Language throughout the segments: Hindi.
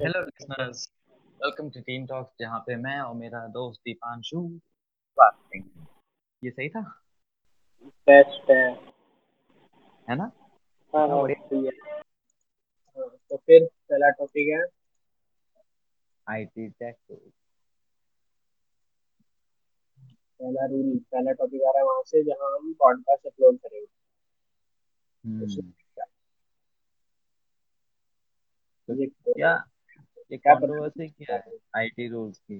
Hello listeners welcome to teen talks जहाँ पे मैं और मेरा दोस्त दीपांशु बात करेंगे। ये सही था? बेस्ट है। है ना? हाँ हाँ हाँ सही है। तो फिर पहला टॉपिक है। आईटी टेक पहला रूल पहला टॉपिक आ रहा है वहाँ से जहाँ हम पॉडकास्ट अपलोड करेंगे। हम्म। तो क्या? ये क्या पता कंट्रोवर्सी क्या है? आईटी रूल्स की।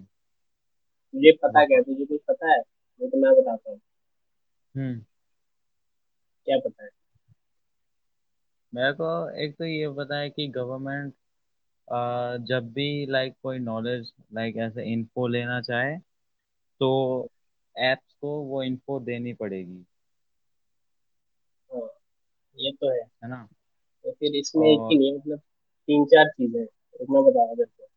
मुझे पता क्या है? तुझे कुछ पता है। वो तो मैं बताता हूँ। हम्म। क्या पता है? मेरे को एक तो ये पता है कि गवर्नमेंट जब भी लाइक कोई नॉलेज लाइक ऐसे इन्फो लेना चाहे तो एप्स को वो इन्फो देनी पड़ेगी। हाँ ये तो है। है ना? तो फिर इसमें एक ही नहीं मतलब तीन चार चीज़ें हैं। एक मैं बता देता हूँ।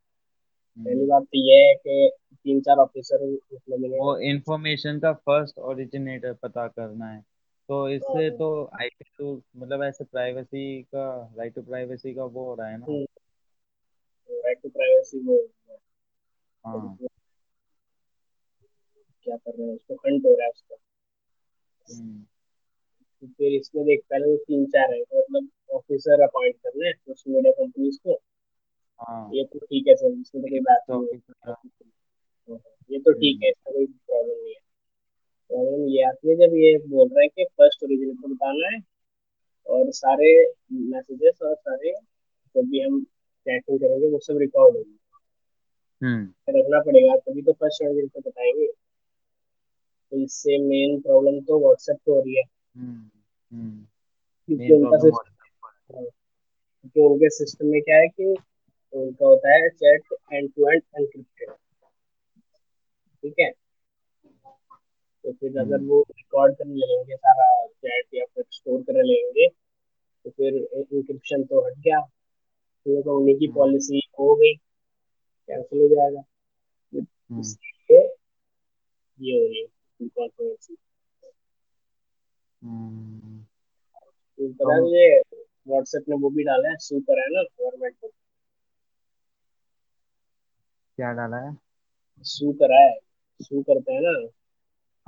पहली हम्म, बात तो ये है कि तीन चार ऑफिसर मतलब इन्हें वो इंफॉर्मेशन का फ़र्स्ट ओरिजिनेटर पता करना है। तो इससे तो आईपी तो मतलब ऐसे प्राइवेसी का राइट टू प्राइवेसी का वो हो रहा है ना। राइट टू प्राइवेसी वो हाँ क्या कर रहे हैं उसको हंट हो रहा है उसका। हम्म। फिर इसमें देख पहले तीन चार है तो मतलब ऑफिसर अपॉइंट करना है सोशल मीडिया कंपनीज़ को। हाँ। ये तो ठीक है सर इसमें तो कोई बात तो नहीं है। ये तो ठीक है इसमें कोई प्रॉब्लम नहीं है। प्रॉब्लम ये आती है जब ये बोल रहा है कि फ़र्स्ट ओरिजिन को बताना है और सारे मैसेजेस और सारे जब भी हम चैटिंग करेंगे वो सब रिकॉर्ड होंगे। हम्म। रखना पड़ेगा तभी तो फ़र्स्ट ओरिजिन को बताएँगे। तो इससे मेन प्रॉब्लम तो व्हाट्सएप को हो रही है। हम्म हम्म। क्योंकि उनका सिस्टम क्योंकि उनके सिस्टम में क्या है कि उनका होता है chat end to end encrypted. ठीक है? तो फिर अगर हम्म। वो रिकॉर्ड करने लगेंगे सारा चैट या फिर स्टोर करने लगेंगे तो फिर इंक्रिप्शन तो हट गया। फिर तो उन्हीं की हम्म। पॉलिसी हो गई कैंसिल हो जाएगा। हम्म। इसलिए ये हो रही है हम्म, तो तो पता है मुझे व्हाट्सएप ने वो भी डाला है सू करा है ना गवर्नमेंट को क्या डाला है? सू करा है। सू करते हैं ना।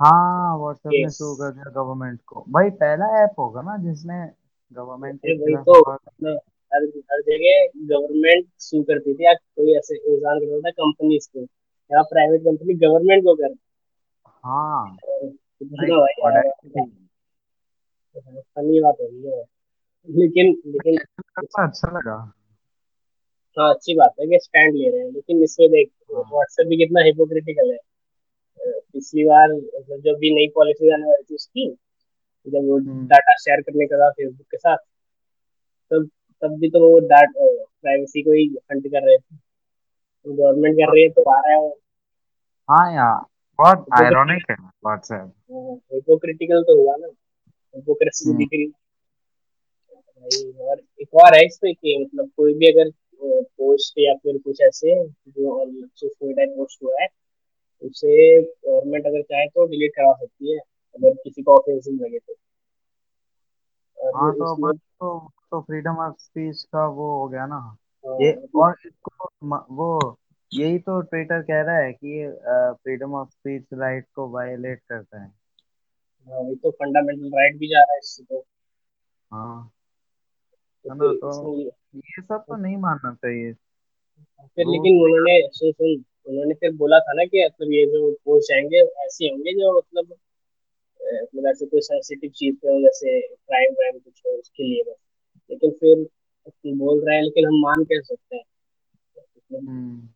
हाँ व्हाट्सएप ने केस शुरू कर दिया गवर्नमेंट को। भाई पहला ऐप होगा ना जिसने गवर्नमेंट के अरे वही तो। मतलब हर हर जगह गवर्नमेंट सू करती थी। या कोई ऐसे इंसान करता था कंपनीज़ को या प्राइवेट कंपनी गवर्नमेंट को कर। हाँ। कितना लाइक भाई ऑडेसिटी फनी बात हो है। लेकिन लेकिन अच्छा लगा। हाँ अच्छी बात है कि स्टैंड ले रहे हैं लेकिन इसमें देख हाँ। व्हाट्सएप भी कितना हिपोक्रिटिकल है। पिछली बार मतलब जब भी नई पॉलिसी आने वाली थी उसकी जब वो डाटा शेयर करने का था फेसबुक के साथ तब तब भी तो वो डाट प्राइवेसी को ही हंट कर रहे थे। तो गवर्नमेंट कर रही है तो आ रहा है वो। हाँ यार बहुत आयरॉनिक है व्हाट्सएप हिपोक्रिटिकल तो हुआ ना हिपोक्रेसी हम्म दिख रही और एक और है इस पे कि मतलब कोई भी अगर पोस्ट या फिर कुछ ऐसे जो सोशल मीडिया पोस्ट हुआ है उसे गवर्नमेंट अगर चाहे तो डिलीट करवा सकती है अगर किसी को ऑफेंसिव लगे तो। हाँ तो बस तो तो फ्रीडम ऑफ़ स्पीच का वो हो गया ना। हाँ, ये मतलब और इसको वो यही तो ट्विटर कह रहा है कि ये फ्रीडम ऑफ़ स्पीच राइट को वायलेट करता है। हाँ, ये तो फंडामेंटल राइट भी जा रहा है इससे तो, हाँ। तो तो इसमें ये सब तो नहीं मानना चाहिए। फिर लेकिन उन्होंने सुन सुन उन्होंने फिर बोला था ना कि मतलब ये जो पोस्ट जाएँगे ऐसे होंगे जो मतलब मतलब ऐसे कोई सेंसिटिव चीज़ पे हो जैसे क्राइम वाइम कुछ हो उसके लिए बस। लेकिन फिर बोल रहा है लेकिन हम मान कह सकते हैं? मतलब हम्म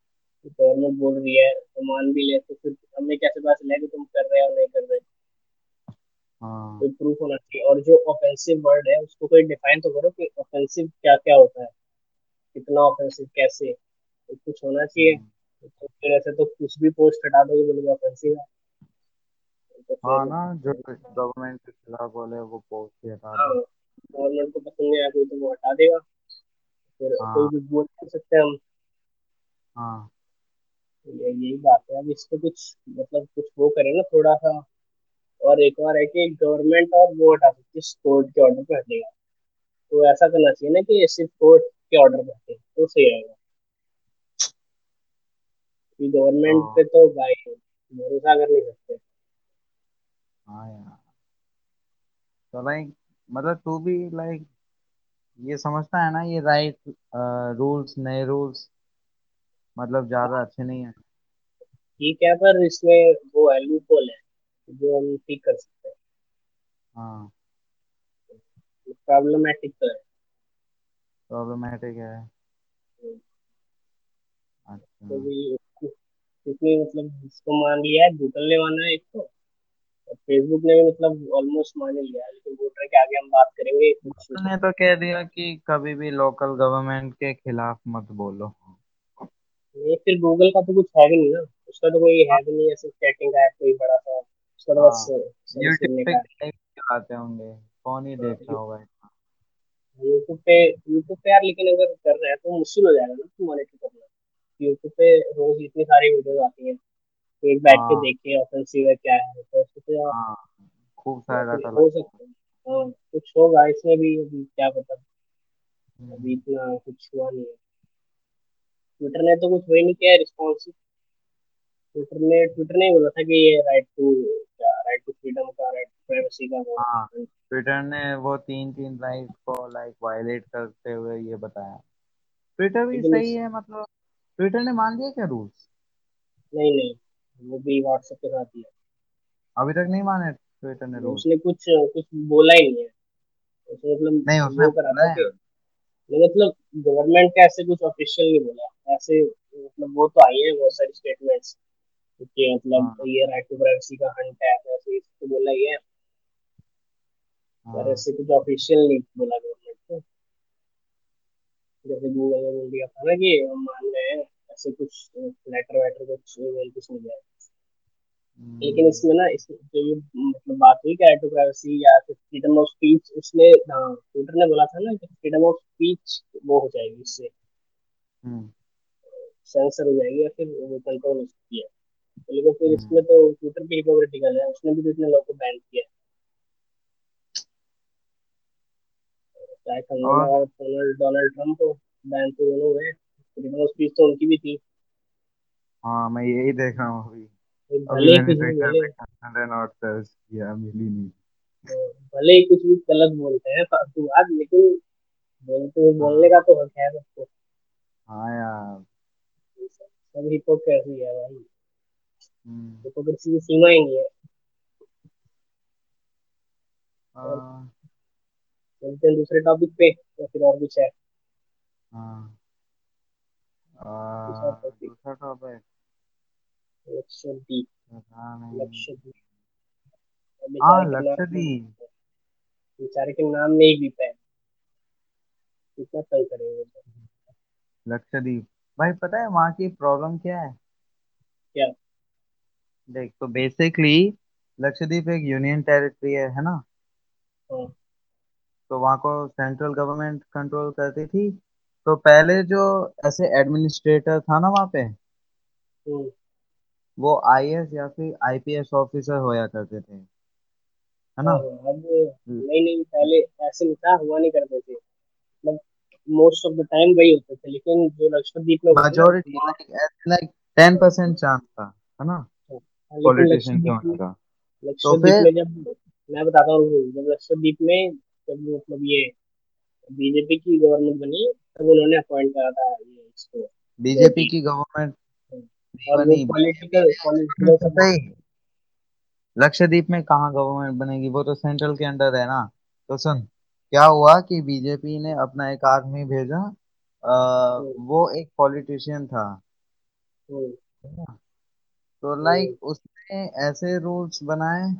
गवर्नमेंट बोल रही है तो मान भी ले तो फिर हमें कैसे पता चलेगा कि तुम कर रहे हो नहीं कर रहे? हाँ। कोई प्रूफ होना चाहिए। और जो ऑफेंसिव वर्ड है उसको कोई डिफाइन तो करो कि ऑफेंसिव क्या क्या होता है। कितना ऑफेंसिव कैसे? तो कुछ होना चाहिए। हम्म, तो फिर ऐसे तो कुछ भी पोस्ट हटा दोगे बोलोगे ऑफेंसिव है। तो हाँ फिर ना जो गवर्नमेंट के खिलाफ बोले वो पोस्ट ही हटा हाँ दो गवर्नमेंट को पसंद नहीं आया कोई तो वो हटा देगा। फिर कोई हाँ भी बोल नहीं सकते हम। हाँ। तो ये यही बात है। अब इस पे कुछ मतलब कुछ वो करे ना थोड़ा सा। और एक और है कि गवर्नमेंट और वो हटा सकती है कोर्ट के ऑर्डर पे हटेगा तो ऐसा करना चाहिए ना कि सिर्फ़ कोर्ट के ऑर्डर पे हटे तो सही रहेगा। कि तो गवर्नमेंट पे तो भाई भरोसा कर नहीं सकते। हाँ यार। तो लाइक मतलब तू भी लाइक ये समझता है ना ये राइट रूल्स नए रूल्स मतलब ज़्यादा अच्छे नहीं है। ठीक है पर इसमें वो है लूप होल है। जो हम ठीक कर सकते हैं। हाँ। प्रॉब्लमेटिक तो है। प्रॉब्लमेटिक है। तो अच्छा। भी क्योंकि मतलब इसको मान लिया है गूगल ने माना है एक तो फेसबुक ने भी मतलब ऑलमोस्ट मान लिया है लेकिन वोटर के आगे हम बात करेंगे। कुछ ने तो कह दिया कि कभी भी लोकल गवर्नमेंट के खिलाफ मत बोलो। नहीं फिर गूगल का तो कुछ है भी नहीं ना। उसका तो कोई है भी नहीं ऐसे चैटिंग का कोई बड़ा सा हाँ। यूट्यूब पे है होंगे कौन ही देख रहा होगा यूट्यूब पे यूट्यूब पे यार लेकिन अगर कर रहे हैं तो मुश्किल हो जाएगा ना मॉनिटर करना। यूट्यूब पे रोज इतनी सारी वीडियोस आती हैं तो एक बैठ के हाँ। ऑफेंसिव है क्या है तो तो हाँ खूब सारा डाटा हो सकता है। हाँ कुछ होगा इसमें भी अभी क्या पता। अभी हम्म, इतना कुछ हुआ नहीं है। ट्विटर ने तो कुछ वही नहीं किया रिस्पॉन्स ट्विटर ने ट्विटर ने ही बोला था कि ये right to right to freedom का राइट प्राइवेसी का हाँ ट्विटर ने वो तीन तीन राइट को लाइक वायलेट करते हुए ये बताया। ट्विटर भी सही है मतलब ट्विटर ने मान लिया क्या रूल्स नहीं नहीं वो भी व्हाट्सएप के साथ ही है। अभी तक नहीं माने ट्विटर ने रूल्स उसने कुछ कुछ बोला ही नहीं है। उसने नहीं मतलब उसने वो करा बोला है। नहीं, मतलब गवर्नमेंट का ऐसे कुछ ऑफिशियल नहीं बोला। ऐसे मतलब वो तो आई है बहुत सारी स्टेटमेंट्स कि मतलब हाँ। ये राइट टू प्राइवेसी का हंट है ऐसे इसको बोला है। पर हाँ। ऐसे कुछ ऑफिशियल नहीं बोला गवर्नमेंट को। जैसे गूगल ने बोल दिया था ना कि हम मान रहे हैं ऐसे कुछ लेटर वेटर कुछ ईमेल कुछ नहीं जाए लेकिन हम्म, इसमें ना इस जो ये मतलब बात हुई कि राइट टू प्राइवेसी या फिर फ्रीडम ऑफ़ स्पीच उसने हाँ ट्विटर ने बोला था ना कि फ्रीडम ऑफ़ स्पीच वो हो जाएगी इससे। हम्म, सेंसर हो जाएगी या फिर वो कंट्रोल हो सकती है। तो लेकिन फिर हम्म, इसमें तो ट्विटर भी हिपोक्रेटिकल है उसने भी तो इतने लोग को बैन किया। डोनाल्ड को बैन तो दोनों हुए फ्रीडम ऑफ़ स्पीच तो उनकी भी थी। हाँ मैं यही देख रहा हूँ अभी। तो अभी ही मैंने ट्विटर पे सर्च किया मिली नहीं। तो भले ही कुछ भी गलत बोलते हैं फालतू बात लेकिन बोलते हुए बोलने हाँ का तो हक है सबको। हाँ यार। सब हिपोक्रेसी है भाई। हम्म, हिपोक्रेसी की सीमा ही नहीं है। और चलते हैं दूसरे टॉपिक पे या फिर और कुछ है? हाँ। दूसरा टॉपिक दूसरा टॉपिक लक्षद्वीप पता नहीं। लक्षद्वीप हाँ के नाम लक्षद्वीप बेचारे के नाम में ही है कितना सही करेंगे? तो लक्षद्वीप भाई पता है वहाँ की प्रॉब्लम क्या है? क्या? देख तो बेसिकली लक्षद्वीप एक यूनियन टेरिटरी है है ना? हाँ। तो वहाँ को सेंट्रल गवर्नमेंट कंट्रोल करती थी। तो पहले जो ऐसे एडमिनिस्ट्रेटर था ना वहाँ पे हम्म, वो आईएएस या फिर आईपीएस ऑफिसर होया करते थे है हाँ ना? हाँ अब नहीं नहीं पहले ऐसे नहीं था हुआ नहीं करते थे। मतलब मोस्ट ऑफ़ द टाइम वही होते थे लेकिन जो लक्षद्वीप में हुआ ना majority like like ten percent chance था है ना? हाँ, पॉलिटिशियन के लक्षद्वीप में होने का तो फिर जब मैं बताता हूँ जब लक्षद्वीप में जब मतलब ये बीजेपी की गवर्नमेंट बनी तब उन्होंने अपॉइंट करा था ये इसको। बीजेपी की गवर्नमेंट पॉलिटिकल तो लक्षद्वीप में कहाँ गवर्नमेंट बनेगी? वो तो सेंट्रल के अंडर है ना। तो सुन क्या हुआ कि बीजेपी ने अपना एक आदमी भेजा आ, वो एक पॉलिटिशियन था। है? तो लाइक उसने ऐसे रूल्स बनाए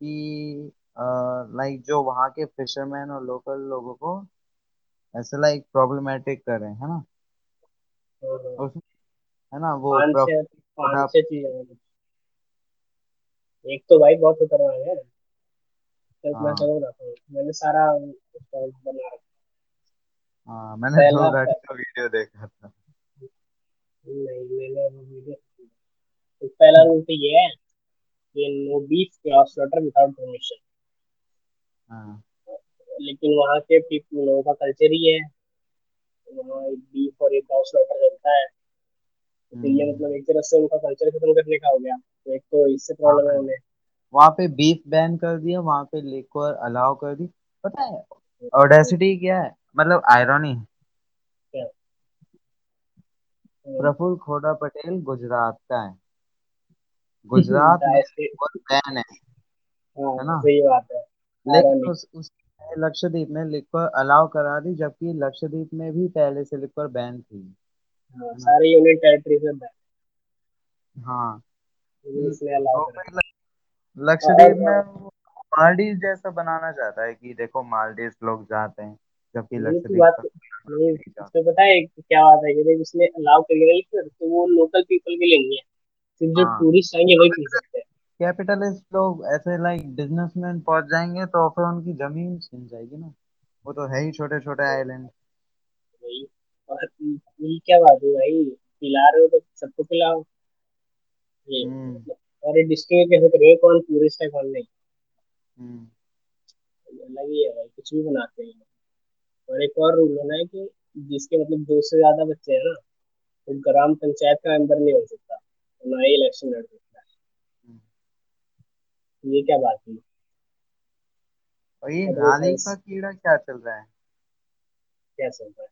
कि लाइक जो वहाँ के फिशरमैन और लोकल लोगों को ऐसे लाइक प्रॉब्लमेटिक करें है ना? उसमें है ना वो पाँच छः प्रॉपर पाँच छः चीज़ें हैं। एक तो भाई बहुत खतरनाक है। सिर्फ़ मैं हाँ। सबको बताता हूँ। मैंने सारा उसका बना रखा हाँ। मैंने दो पहला का वीडियो देखा था। नहीं मैंने वो वीडियो तो पहला रूल तो ये है कि no beef cross water without permission हाँ। लेकिन वहाँ के पीपल लोगों का कल्चर ही है। वहाँ एक बीफ और एक क्रॉस वाटर चलता है। तो ये हम्म। मतलब एक तरह से उनका कल्चर खत्म करने का हो गया। तो एक तो इससे प्रॉब्लम है हाँ। उन्हें। वहाँ पे बीफ बैन कर दिया वहाँ पे लिक्वर अलाउ कर दी। पता है ऑडेसिटी क्या है? मतलब आयरनी प्रफुल्ल खोड़ा पटेल गुजरात का है। गुजरात में बैन है हाँ है ना? सही बात है। लेकिन उस, उस लक्षद्वीप में लिक्वर अलाउ करा दी जबकि लक्षद्वीप में भी पहले से लिक्वर बैन थी हाँ सारे यूनियन टेरिटरी बैन हाँ। तो करा। हाँ, लक्षद्वीप में मालदीव जैसा बनाना चाहता है कि देखो मालदीव लोग जाते हैं जबकि तो लक्षद्वीप इसमें जाता पता है क्या बात है कि इसने अलाउ ना लिक्विड तो वो लोकल पीपल के लिए नहीं है। सिर्फ़ जो हाँ। टूरिस्ट आएँगे वही पी सकते हैं। कैपिटलिस्ट लोग ऐसे लाइक बिजनेसमैन पहुँच जाएँगे तो फिर उनकी ज़मीन छिन जाएगी ना। वो तो है ही छोटे छोटे आइलैंड वही। और ये क्या बात है भाई? पिला रहे हो तो सबको पिलाओ। ये हम्म। मतलब और ये डिस्ट्रिक्ट कैसे करेंगे? कौन टूरिस्ट है कौन नहीं? हम्म। ये अलग ही है भाई कुछ भी बनाते हैं। और एक और रूल होना है कि जिसके मतलब दो से ज़्यादा बच्चे हैं ना तो ग्राम पंचायत का मेंबर नहीं हो सकता। ना ही इलेक्शन लड़ सकता। है। ये क्या बात है और ये सेंस का कीड़ा क्या चल रहा है? क्या चल रहा है?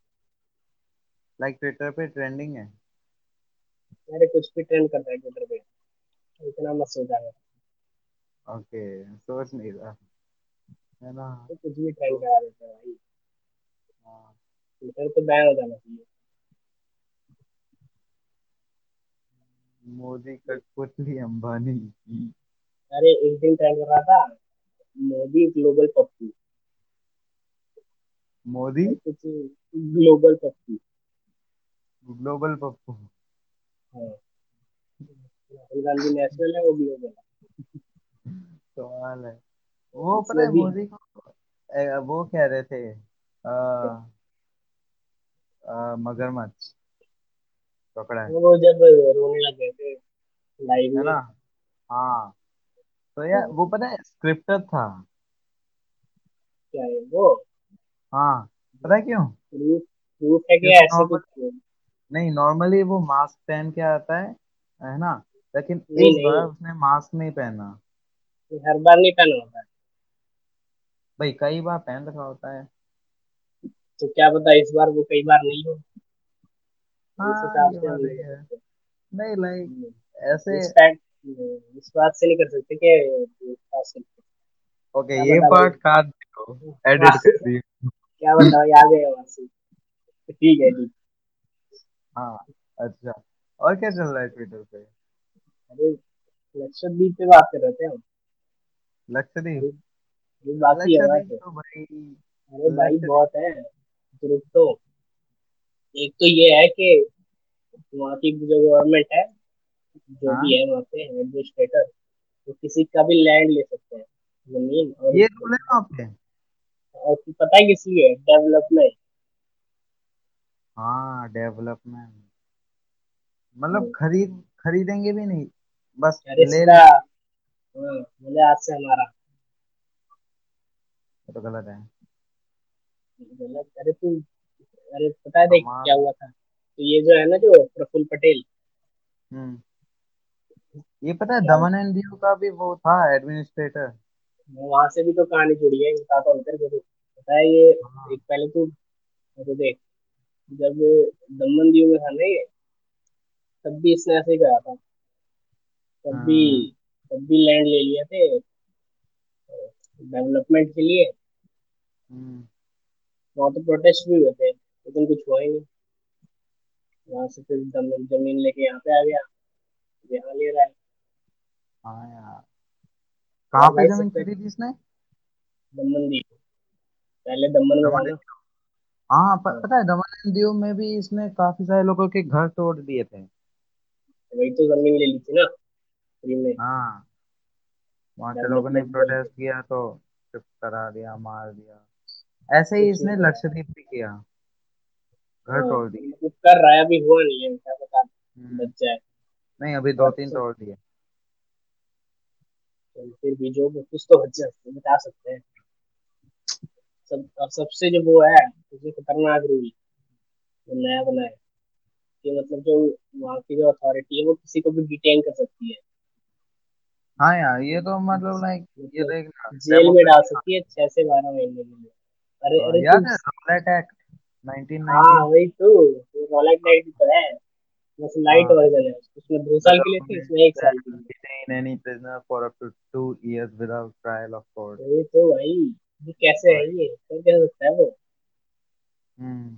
लाइक ट्विटर पे ट्रेंडिंग है। है अरे कुछ भी ट्रेंड कर रहा है ट्विटर पे। इतना मत सोचा कर ओके सोच नहीं रहा। है ना? तो कुछ भी ट्रेंड करा देता है भाई। हाँ। ट्विटर तो बैन हो जाना चाहिए। मोदी कठपुतली अंबानी की अरे एक दिन ट्रेंड कर रहा था मोदी ग्लोबल पप्पू। मोदी? कुछ ग्लोबल पप्पू। ग्लोबल पप्पू। हाँ। राहुल गांधी नेशनल है वो ग्लोबल है। सवाल है। वो पता है मोदी को वो कह रहे थे आ, आ, मगरमच्छ। पकड़ा है। वो जब रोने लग गए थे लाइव है ना? हाँ। तो यार वो पता है स्क्रिप्टेड था। क्या है वो? हाँ। पता है क्यों? प्रूफ है कि ऐसे कुछ नहीं नॉर्मली वो मास्क पहन के आता है है ना? लेकिन इस बार उसने मास्क नहीं पहना। हर बार नहीं पहना होता है। भाई कई बार पहन रखा होता है। तो क्या पता इस बार वो कई बार नहीं हो। हाँ ये बात नहीं सही है। नहीं लाइक हम्म, ऐसे इस फैक्ट इस बात से नहीं कर सकते कि ओके क्या ये पार्ट काट दो हाँ, एडिट कर दी क्या आ गए वहाँ से। ठीक है ठीक। हाँ अच्छा। और क्या चल रहा है ट्विटर पे? अरे लक्षद्वीप पे बात कर रहे थे हम। लक्षद्वीप? अरे अरे बाकी है तो भाई अरे भाई बहुत है ग्रुप तो। एक तो ये है कि वहाँ की जो गवर्नमेंट है जो भी हाँ है वहाँ पे एडमिनिस्ट्रेटर वो तो किसी का भी लैंड ले सकते हैं ज़मीन और ये रूल है वहाँ पे। और पता है किस लिए डेवलपमेंट हाँ डेवलपमेंट मतलब खरीद खरीदेंगे भी नहीं बस ले हाँ बोले आज से हमारा। तो गलत है। बोला अरे तू अरे पता है देख क्या हुआ था? तो ये जो है ना जो प्रफुल्ल पटेल। हम्म। ये पता है दमन एंड दीव का भी वो था एडमिनिस्ट्रेटर वहाँ से भी तो कहानी जुड़ी है बताता हूँ तेरे को तो पता है ये हाँ। एक पहले तू तो देख जब दमन दीव में था ना ये तब भी इसने ऐसे ही करा था। तब भी हाँ। तब भी लैंड ले लिए थे डेवलपमेंट के लिए। हम्म। वहाँ तो प्रोटेस्ट भी हुए थे। लेकिन कुछ हुआ ही नहीं। वहाँ से फिर ज़मीन ज़मीन लेके यहाँ पे आ गया। यहाँ ले रहा है। हाँ यार। कहाँ पे ज़मीन खरीदी इसने? दमन दी। पहले दमन में था ना। हाँ प, हाँ, पता है दमन एंड दीव में भी इसने काफ़ी सारे लोगों के घर तोड़ दिए थे। वही तो ज़मीन ले ली थी ना फ्री में। हाँ। वहाँ के लोगों ने प्रोटेस्ट किया तो शिफ्ट करा दिया मार दिया। ऐसे ही इसने लक्षद्वीप भी किया। घर तो तोड़ दिए। कुछ कर रहा है अभी हुआ नहीं है क्या पता हम्म। बच्चा है। नहीं अभी दो तीन तोड़ दिए। फिर भी जो कुछ तो बच्चे बता सकते हैं। सब और सबसे जो वो है सबसे खतरनाक तो रूल जो नया बना है। कि मतलब जो वहाँ की जो अथॉरिटी है वो किसी को भी डिटेन कर सकती है। हाँ यार ये तो मतलब, मतलब लाइक ये देख जेल में डाल सकती है छह से बारह महीने के लिए। अरे तो अरे यार रोल अटैक 1990 हाँ वही तो। रोलैक नाइट तो है। बस लाइट वर्जन है। उसमें दो साल के लिए थे इसमें एक साल के लिए। नहीं नहीं prisoner for up to 2 years without trial of court वही तो भाई। ये कैसे है ये? कर क्या सकता है वो? हम्म।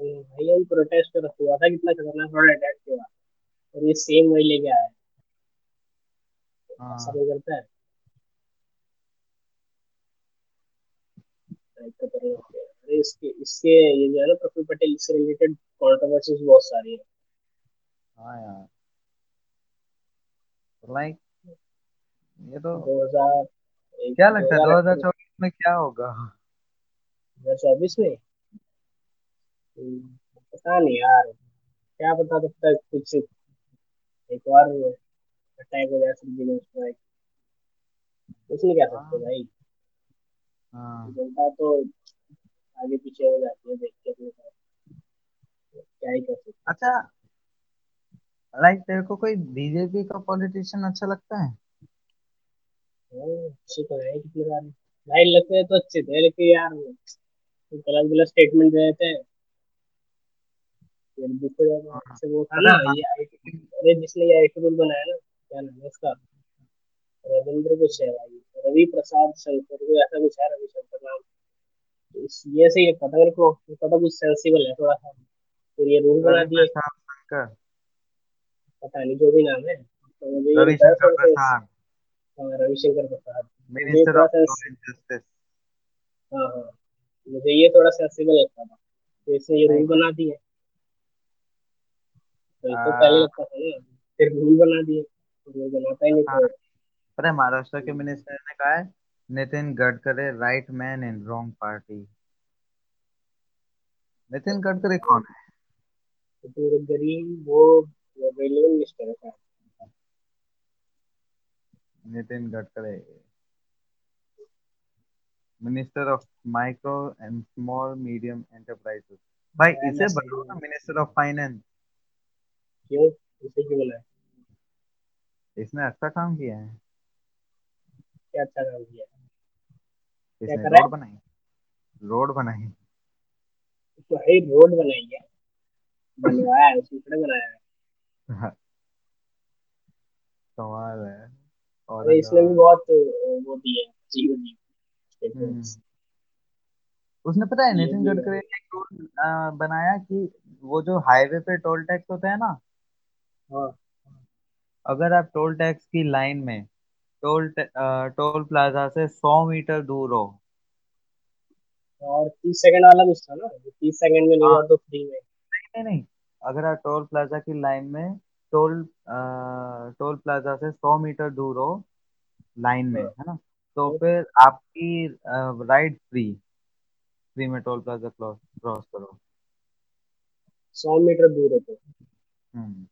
तो भाई हम प्रोटेस्ट कर हुआ था कितना खतरनाक रोड अटैक हुआ। और ये सेम वही लेके आया है। ऐसा कोई करता है? खतरनाक तो इसके इसके ये जो है ना प्रफुल्ल पटेल इससे रिलेटेड कंट्रोवर्सीज बहुत सारी है। हाँ यार। लाइक ये तो दो हज़ार एक क्या दो लगता है हज़ार 2024 में। क्या होगा? चौबीस में? हम्म, पता नहीं यार। क्या पता तब तक कुछ एक और अटैक हो जाए सर्जिकल स्ट्राइक कुछ नहीं कह सकते हाँ। भाई। हाँ। जनता तो आगे पीछे हो जाती है देख के अपने साथ। क्या ही कर सकते अच्छा लाइक तेरे को कोई बीजेपी का पॉलिटिशियन अच्छा लगता है? हाँ, अच्छे तो है कितने सारे भाई लगते हैं तो अच्छे थे लेकिन यार गलत गलत स्टेटमेंट दे देते हैं। फिर दूसरे जगह हाँ जैसे वो था ना ये आई अरे जिसने ये आई रूल बनाया ना क्या नाम है उसका? रविंद्र कुछ है भाई रवि प्रसाद शंकर को ऐसा कुछ है रविशंकर नाम? तो इस ये से ही पता मेरे को ये पता कुछ सेंसिबल है थोड़ा सा। फिर ये रूल बना दिए। पता नहीं जो भी नाम है। तो मुझे ये है रविशंकर प्रसाद। हाँ, रविशंकर प्रसाद। मुझे ये मिनिस्टर थोड़ा ऑफ़ जस्टिस हाँ हाँ। मुझे ये थोड़ा सेंसिबल लगता था। तो इसने ये रूल बना दिए। तो ये तो पहले लगता था ना। फिर रूल बना दिए। तो रूल बनाता ही नहीं हाँ। तो पता है महाराष्ट्र के मिनिस्टर ने कहा है Nitin Gadkari right man in wrong party Nitin Gadkari कौन है? फिर वो railway minister Nitin Gadkari. Minister of micro and small medium enterprises भाई इसे बनाओ ना मिनिस्टर ऑफ़ फाइनेंस क्यों? इसे क्यों बनाया इसने अच्छा काम किया है। क्या अच्छा काम किया क्या? इसने रोड बनाई। रोड बनाई। तो भाई रोड बनाई है। बनवाया है उसने बनाया है। कमाल है। अरे इसने भी बहुत वो है जीवन हम्म। उसने पता है नितिन गडकरी ने एक रूल बनाया कि वो जो हाईवे पे टोल टैक्स होता है ना हाँ। अगर आप टोल टैक्स की लाइन में टोल टोल प्लाजा से सौ मीटर दूर हो। और तीस सेकंड वाला कुछ था ना? तीस सेकंड में नहीं हाँ। हुआ तो फ्री में। नहीं नहीं अगर आप टोल प्लाजा की लाइन में टोल टोल प्लाजा से सौ मीटर दूर हो लाइन में हाँ। है ना? तो तो फिर आपकी राइड फ्री फ्री में टोल प्लाजा क्रॉस करो। सौ मीटर दूर है तो। हम्म।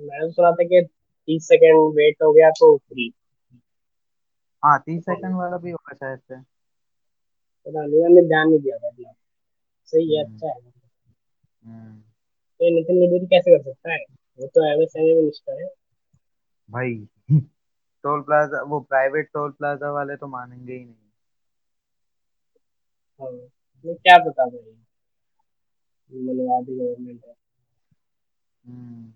मैं तो सुना था कि तीस सेकंड वेट हो गया तो फ्री हाँ तीस सेकंड वाला भी होगा शायद से। पता नहीं मैंने ध्यान नहीं दिया था इतना सही है हम्म। अच्छा है। हम्म। तो नितिन गडकरी कैसे कर सकता है? वो तो एमएसएमई मिनिस्टर है। भाई टोल प्लाजा वो प्राइवेट टोल प्लाजा वाले तो मानेंगे ही नहीं। हाँ तो क्या पता भाई? मनवादी गवर्नमेंट है हम्म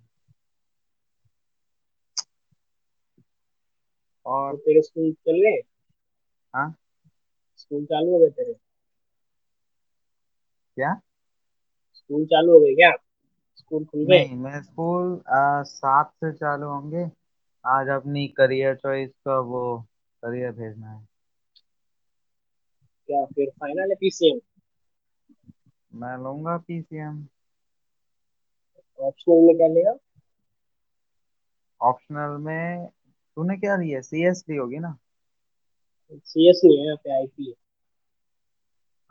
तो और तेरे स्कूल चल रहे हाँ? स्कूल चालू हो गए तेरे? क्या? स्कूल चालू हो गए क्या? स्कूल खुल गए? नहीं मैं स्कूल सात से चालू होंगे। आज अपनी करियर चॉइस का वो करियर भेजना है। क्या फिर फाइनल है पीसीएम मैं लूँगा पीसीएम ऑप्शनल में क्या लेगा? ऑप्शनल में तूने क्या लिया सीएस ली होगी ना? सीएस नहीं है यहाँ पे आईपी है।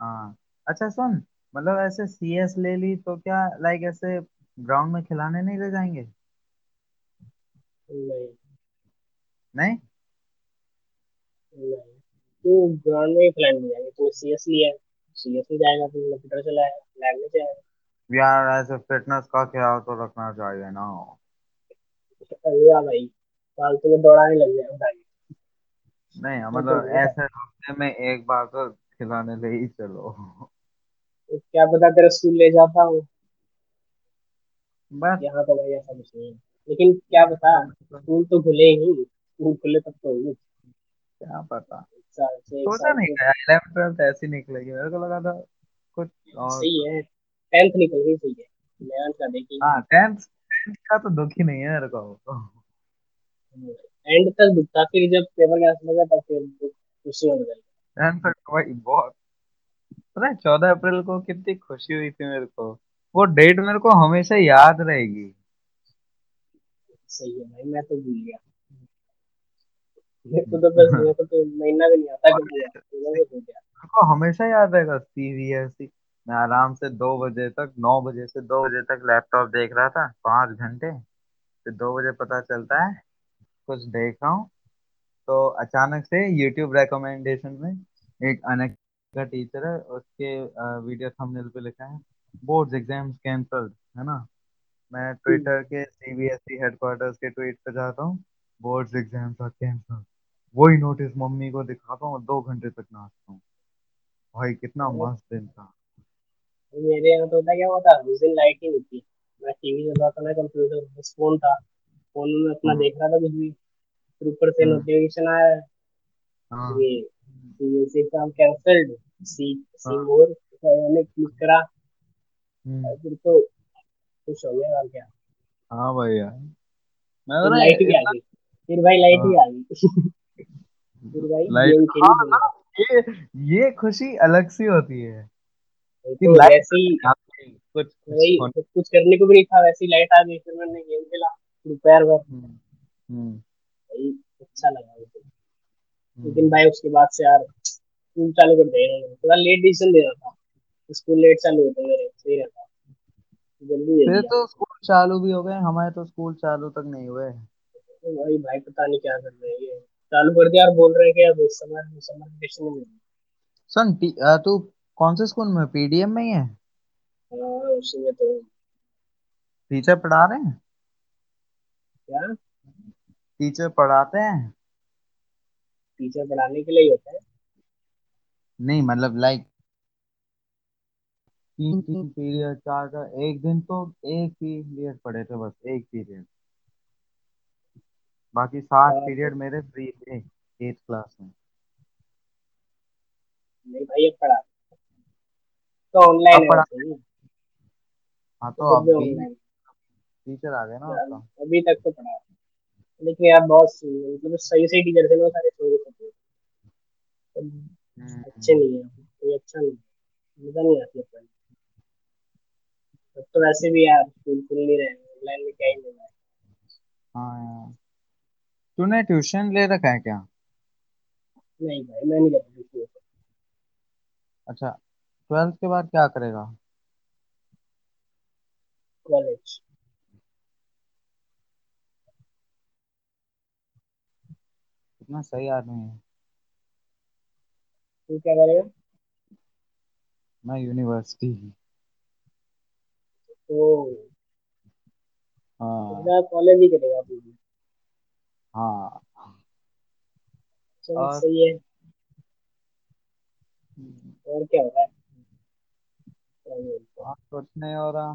हाँ। अच्छा सुन मतलब ऐसे सीएस ले ली तो क्या लाइक ऐसे ग्राउंड में खिलाने नहीं ले जाएँगे? नहीं। नहीं? नहीं। तो ग्राउंड में ही प्लान में जाएँगे। तो सीएस लिया है। सीएस में जाएगा तो कंप्यूटर चलाएगा लैब में जाएगा। यार ऐसे फिटनेस का ख्याल तो रखना चाहिए ना। अरे भाई फालतू में दौड़ाने लग जाए भाई नहीं तो मतलब ऐसे हफ़्ते में एक बार तो खिलाने ले ही चलो। तो क्या पता तेरा स्कूल ले जाता हूँ। बस। यहाँ तो भाई ऐसा कुछ नहीं है। लेकिन क्या पता स्कूल तो खुले ही स्कूल खुले तब तो होगी। क्या पता। सोचा नहीं था यार इलेवन ट्वेल्थ ऐसी निकलेगी। मेरे को लगा था कुछ और सही है टेंथ निकल गई सही है। इलेवन का देखी हाँ टेंथ टेंथ का तो दुख ही नहीं है मेरे को। एंड तक दुखता फिर जब पेपर कैंसिल हो गया तब फिर खुशी होने लगी टेंथ तक तो भाई बहुत पता है चौदह अप्रैल को कितनी खुशी हुई थी मेरे को। वो डेट मेरे को हमेशा याद रहेगी। सही है भाई मैं तो भूल गया। मेरे को तो बस मेरे को तो महीना भी नहीं आता तो तो गया। को हमेशा याद रहेगा सीरियसली मैं आराम से दो बजे तक नौ बजे से दो बजे तक लैपटॉप देख रहा था पाँच घंटे। फिर दो बजे पता चलता है कुछ देख रहा हूँ तो अचानक से यूट्यूब रिकमेंडेशन में एक अनेक का टीचर है उसके वीडियो थंबनेल पे लिखा है बोर्ड्स एग्ज़ाम्स कैंसल्ड है ना? मैं हम्म, ट्विटर के सीबीएसई हेडक्वार्टर्स के ट्वीट पे जाता हूँ बोर्ड्स एग्ज़ाम्स आर कैंसल्ड वही नोटिस मम्मी को दिखाता हूँ और दो घंटे तक नाचता हूँ। भाई कितना मस्त दिन था। मेरे यहाँ तो होता क्या हुआ था उस दिन लाइट ही नहीं थी। मैं टीवी चल रहा था ना कंप्यूटर फ़ोन था फ़ोन में अपना हाँ देख रहा था कुछ भी। फिर ऊपर से हाँ। नोटिफिकेशन आया। हाँ। ये सीबीएसई एग्ज़ाम कैंसल्ड सी सी हाँ। मोर मैंने क्लिक करा। हम्म, फिर तो खुश हो गया और क्या। हाँ भैया मैं फिर बोला लाइट भी आ गई। फिर भाई लाइट हाँ। भी आ गई। फिर भाई लाइट गेम हाँ खेली बढ़िया ये ये खुशी अलग सी होती है। तो वैसे ही कुछ कुछ तो कुछ करने को भी नहीं था वैसे ही लाइट आ गई फिर मैंने गेम खेला। दोपहर भर। हम्म हम्म। भाई अच्छा लगा मुझे। लेकिन भाई उसके बाद से यार स्कूल चालू कर दिया इन्होंने। थोड़ा लेट डिसीज़न दे रहा था। स्कूल लेट चालू होते मेरे सही रहता। जल्दी दे फिर तो स्कूल चालू भी हो गए हमारे तो स्कूल चालू तक नहीं हुए। भाई भाई पता नहीं क्या कर रहे हैं ये। चालू कर दिया और बोल रहे हैं कि अब समर समर वेकेशन में। सुन तू कौन से स्कूल में पीडीएम में ही है? हाँ उसमें तो टीचर पढ़ा रहे हैं? क्या? टीचर पढ़ाते हैं? टीचर पढ़ाने के लिए ही होता है। नहीं मतलब लाइक तीन तीन पीरियड चार चार एक दिन तो एक पीरियड पढ़े थे बस एक पीरियड। बाकी सात और तो पीरियड मेरे फ्री थे एट क्लास में। नहीं भाई अब पढ़ा। तो ऑनलाइन अब है पढ़ा। वैसे ही। हाँ तो तो भी अब भी ऑनलाइन टीचर आ गए ना आपका। अभी तक तो पढ़ा। लेकिन यार बहुत मतलब सही सही टीचर थे ना सारे छोड़ के तो अच्छे हम्म। नहीं है। कोई अच्छा नहीं मज़ा नहीं आती है अब तो वैसे भी यार स्कूल खुल नहीं रहे ऑनलाइन में क्या ही लेना है हाँ यार। तूने ट्यूशन ले रखा है क्या? नहीं भाई मैं नहीं करता ट्यूशन अच्छा ट्वेल्थ के बाद क्या करेगा कॉलेज इतना सही आदमी है। तू क्या करेगा मैं यूनिवर्सिटी तो हाँ। मेरा कॉलेज ही करेगा तू भी। हाँ। चल और सही है। और क्या हो रहा है क्या बोलते हैं? और कुछ नहीं हो रहा।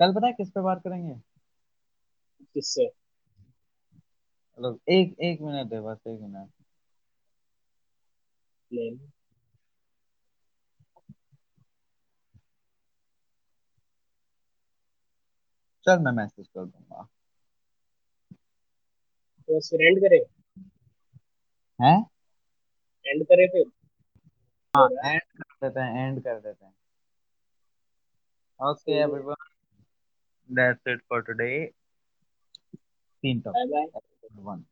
कल पता है किस पे बात करेंगे? किससे? मतलब एक एक मिनट है बस एक मिनट। चल मैं मैसेज कर दूँगा। तो फिर एंड करे? हैं? एंड करे फिर? हाँ एंड कर देते हैं एंड कर देते हैं। Okay everyone that's it for today तीन बाय बाय तक वन